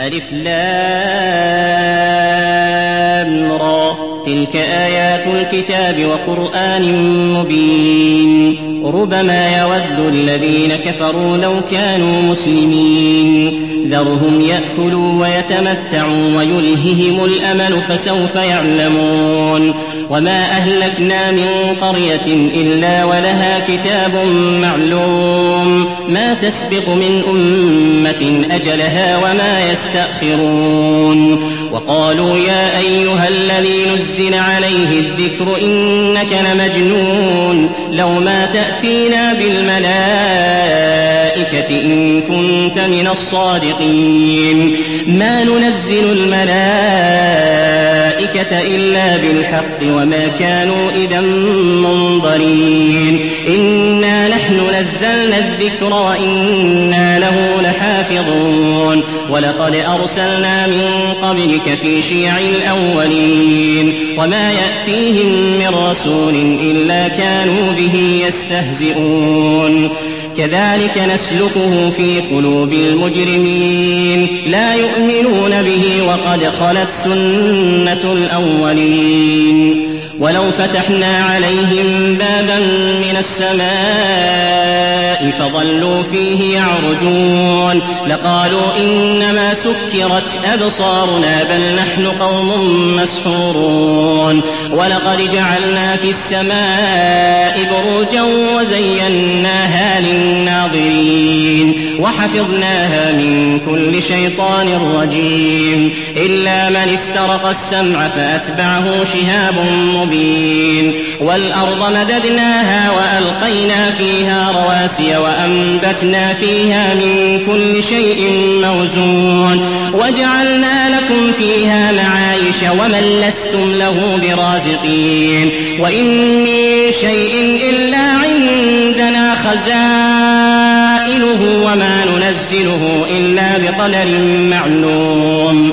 ألف لام را. تلك آيات الكتاب وقرآن مبين. ربما يود الذين كفروا لو كانوا مسلمين. ذرهم يأكلوا ويتمتعوا ويلههم الأمل فسوف يعلمون. وما أهلكنا من قرية إلا ولها كتاب معلوم. ما تسبق من أمة أجلها وما يستأخرون. وقالوا يا أيها الذي نزل عليه الذكر إنك لمجنون. لو ما تأتينا بالملائكة إن كنت من الصادقين. ما ننزل الملائكة إلا بالحق وما كانوا إذا منظرين. إنا نحن نزلنا الذكر وإنا له لحافظون. ولقد أرسلنا من قبلك في شيع الأولين. وما يأتيهم من رسول إلا كانوا به يستهزئون. كذلك نسلكه في قلوب المجرمين. لا يؤمنون به وقد خلت سنة الأولين. ولو فتحنا عليهم بابا من السماء فظلوا فيه يعرجون لقالوا إنما سكرت أبصارنا بل نحن قوم مسحورون ولقد جعلنا في السماء بروجا وزيناها للناظرين وحفظناها من كل شيطان رجيم إلا من استرق السمع فأتبعه شهاب مبين والأرض مددناها وألقينا فيها رواسي وأنبتنا فيها من كل شيء موزون. وجعلنا لكم فيها معايش ومن لستم له برازقين. وإن من شيء إلا عندنا خزائنه وما ننزله إلا بقدر معلوم.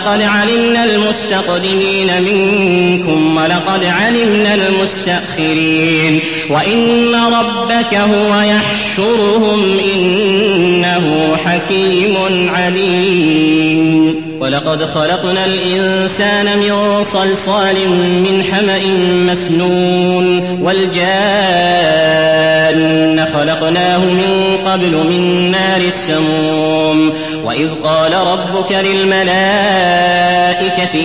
ولقد علمنا المستقدمين منكم ولقد علمنا المستأخرين وإن ربك هو يحشرهم إنه حكيم عليم ولقد خلقنا الإنسان من صلصال من حمأ مسنون والجان خلقناه من قبل من نار السموم وإذ قال ربك للملائكة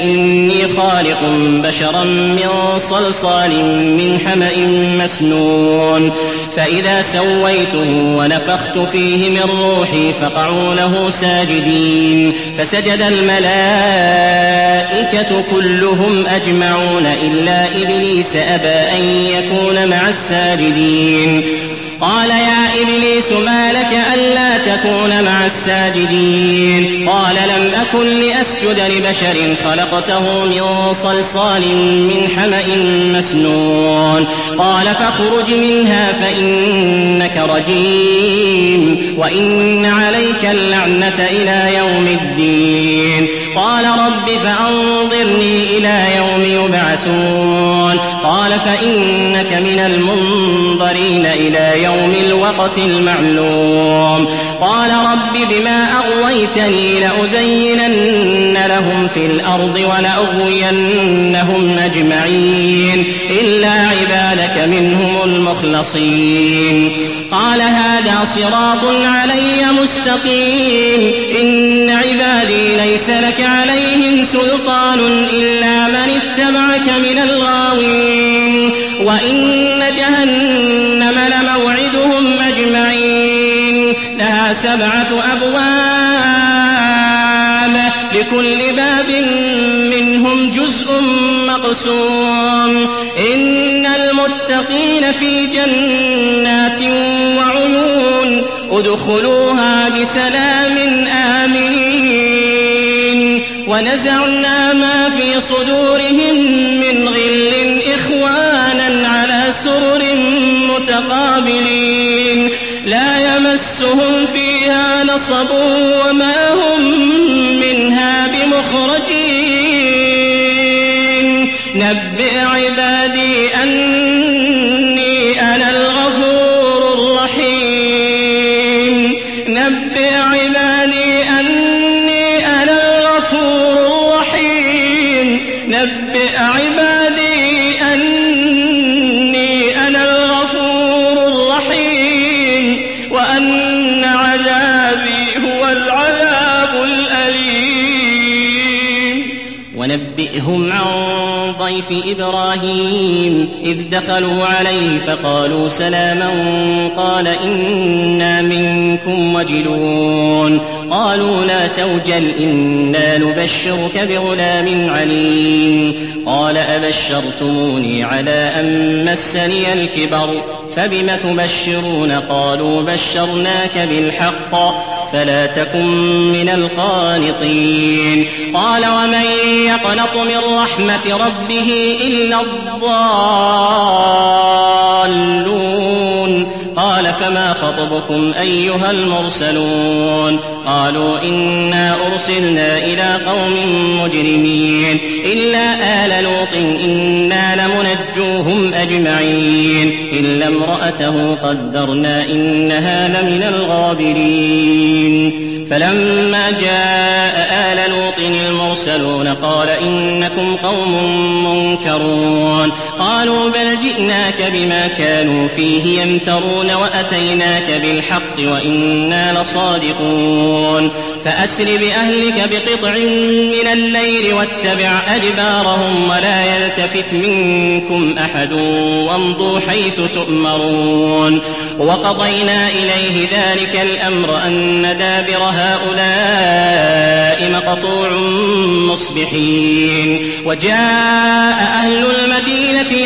إني خالق بشرا من صلصال من حمأ مسنون فإذا سويته ونفخت فيه من روحي فقعوا له ساجدين فسجد الملائكة كلهم أجمعون إلا إبليس أبى أن يكون مع الساجدين قال يا إبليس ما لك ألا تكون مع الساجدين؟ قال لم أكن لأسجد لبشر خلقته من صلصال من حمأ مسنون. قال فاخرج منها فإنك رجيم وإن عليك اللعنة إلى يوم الدين. قال رب فأنظرني إلى يوم يبعثون. قال فإنك من المنظرين إلى يوم الوقت المعلوم. قال رب بما أغويتني لأزينن لهم في الأرض ولأغوينهم أجمعين. إلا عبادك منهم المخلصين. قال هذا صراط علي مستقيم. إن عبادي ليس لك عليهم سلطان إلا من اتبعك من الغاوين. وإن جهنم لموعدهم أجمعين. لها سبعة أبواب. لكل باب منهم جزء مقسوم. إن المتقين في جنات وعيون. ادخلوها بسلام آمنين. ونزعنا ما في صدورهم من غل متقابلين لا يمسهم فيها نصب وما هم منها بمخرجين. نبئ عبادي أني ونبئهم عن ضيف إبراهيم إذ دخلوا عليه فقالوا سلاما قال إنا منكم وجلون قالوا لا توجل إنا نبشرك بغلام عليم قال أبشرتموني على أن مسني الكبر فبم تبشرون قالوا بشرناك بالحق فلا تكن من القانطين. قال ومن يقنط من رحمة ربه إلا الضالون. قال فما خطبكم أيها المرسلون قالوا إنا أرسلنا إلى قوم مجرمين إلا آل لوط إنا لمنجوهم أجمعين إلا امرأته قدرنا إنها لمن الغابرين فلما جاء آل لوط المرسلون قال إنكم قوم منكرون قالوا بل جئناك بما كانوا فيه يمترون وأتيناك بالحق وإنا لصادقون. فأسر بأهلك بقطع من الليل واتبع أدبارهم ولا يلتفت منكم أحد وامضوا حيث تؤمرون. وقضينا إليه ذلك الأمر أن دابر هؤلاء مقطوع مصبحين. وجاء أهل المدينة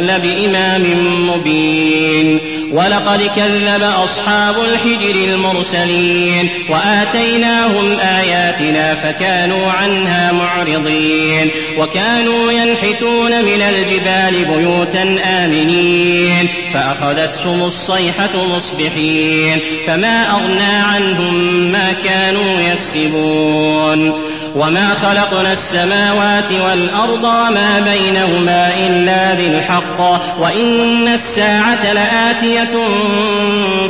لبإمام مبين. ولقد كذب أصحاب الحجر المرسلين وآتيناهم آياتنا فكانوا عنها معرضين. وكانوا ينحتون من الجبال بيوتا آمنين. فأخذتهم الصيحة مصبحين. فما أغنى عنهم ما كانوا يكسبون. وما خلقنا السماوات والأرض وما بينهما إلا بالحق. وإن الساعة لآتية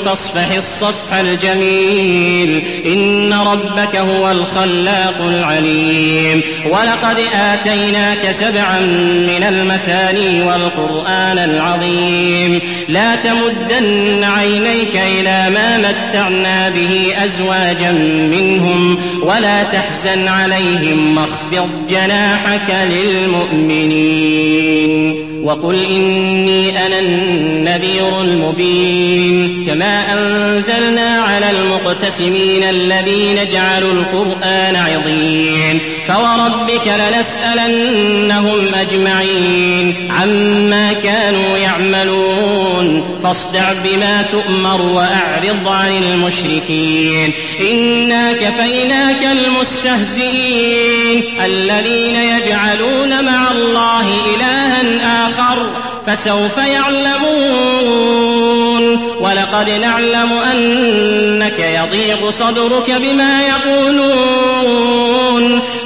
فاصفح الصفح الجميل إن ربك هو الخلاق العليم. ولقد آتيناك سبعا من المثاني والقرآن العظيم. لا تمدن عينيك إلى ما متعنا به أزواجا منهم ولا تحزن عليهم واخفض جناحك للمؤمنين. وقل إني أنا النذير المبين. كما أنزلنا على المقتسمين الذين جعلوا القرآن عظيم فوربك لنسألنهم أجمعين عما كانوا يعملون فاصدع بما تؤمر وأعرض عن المشركين إنا كفيناك المستهزئين الذين يجعلون مع الله إلها آخر فسوف يعلمون ولقد نعلم أنك يضيق صدرك بما يقولون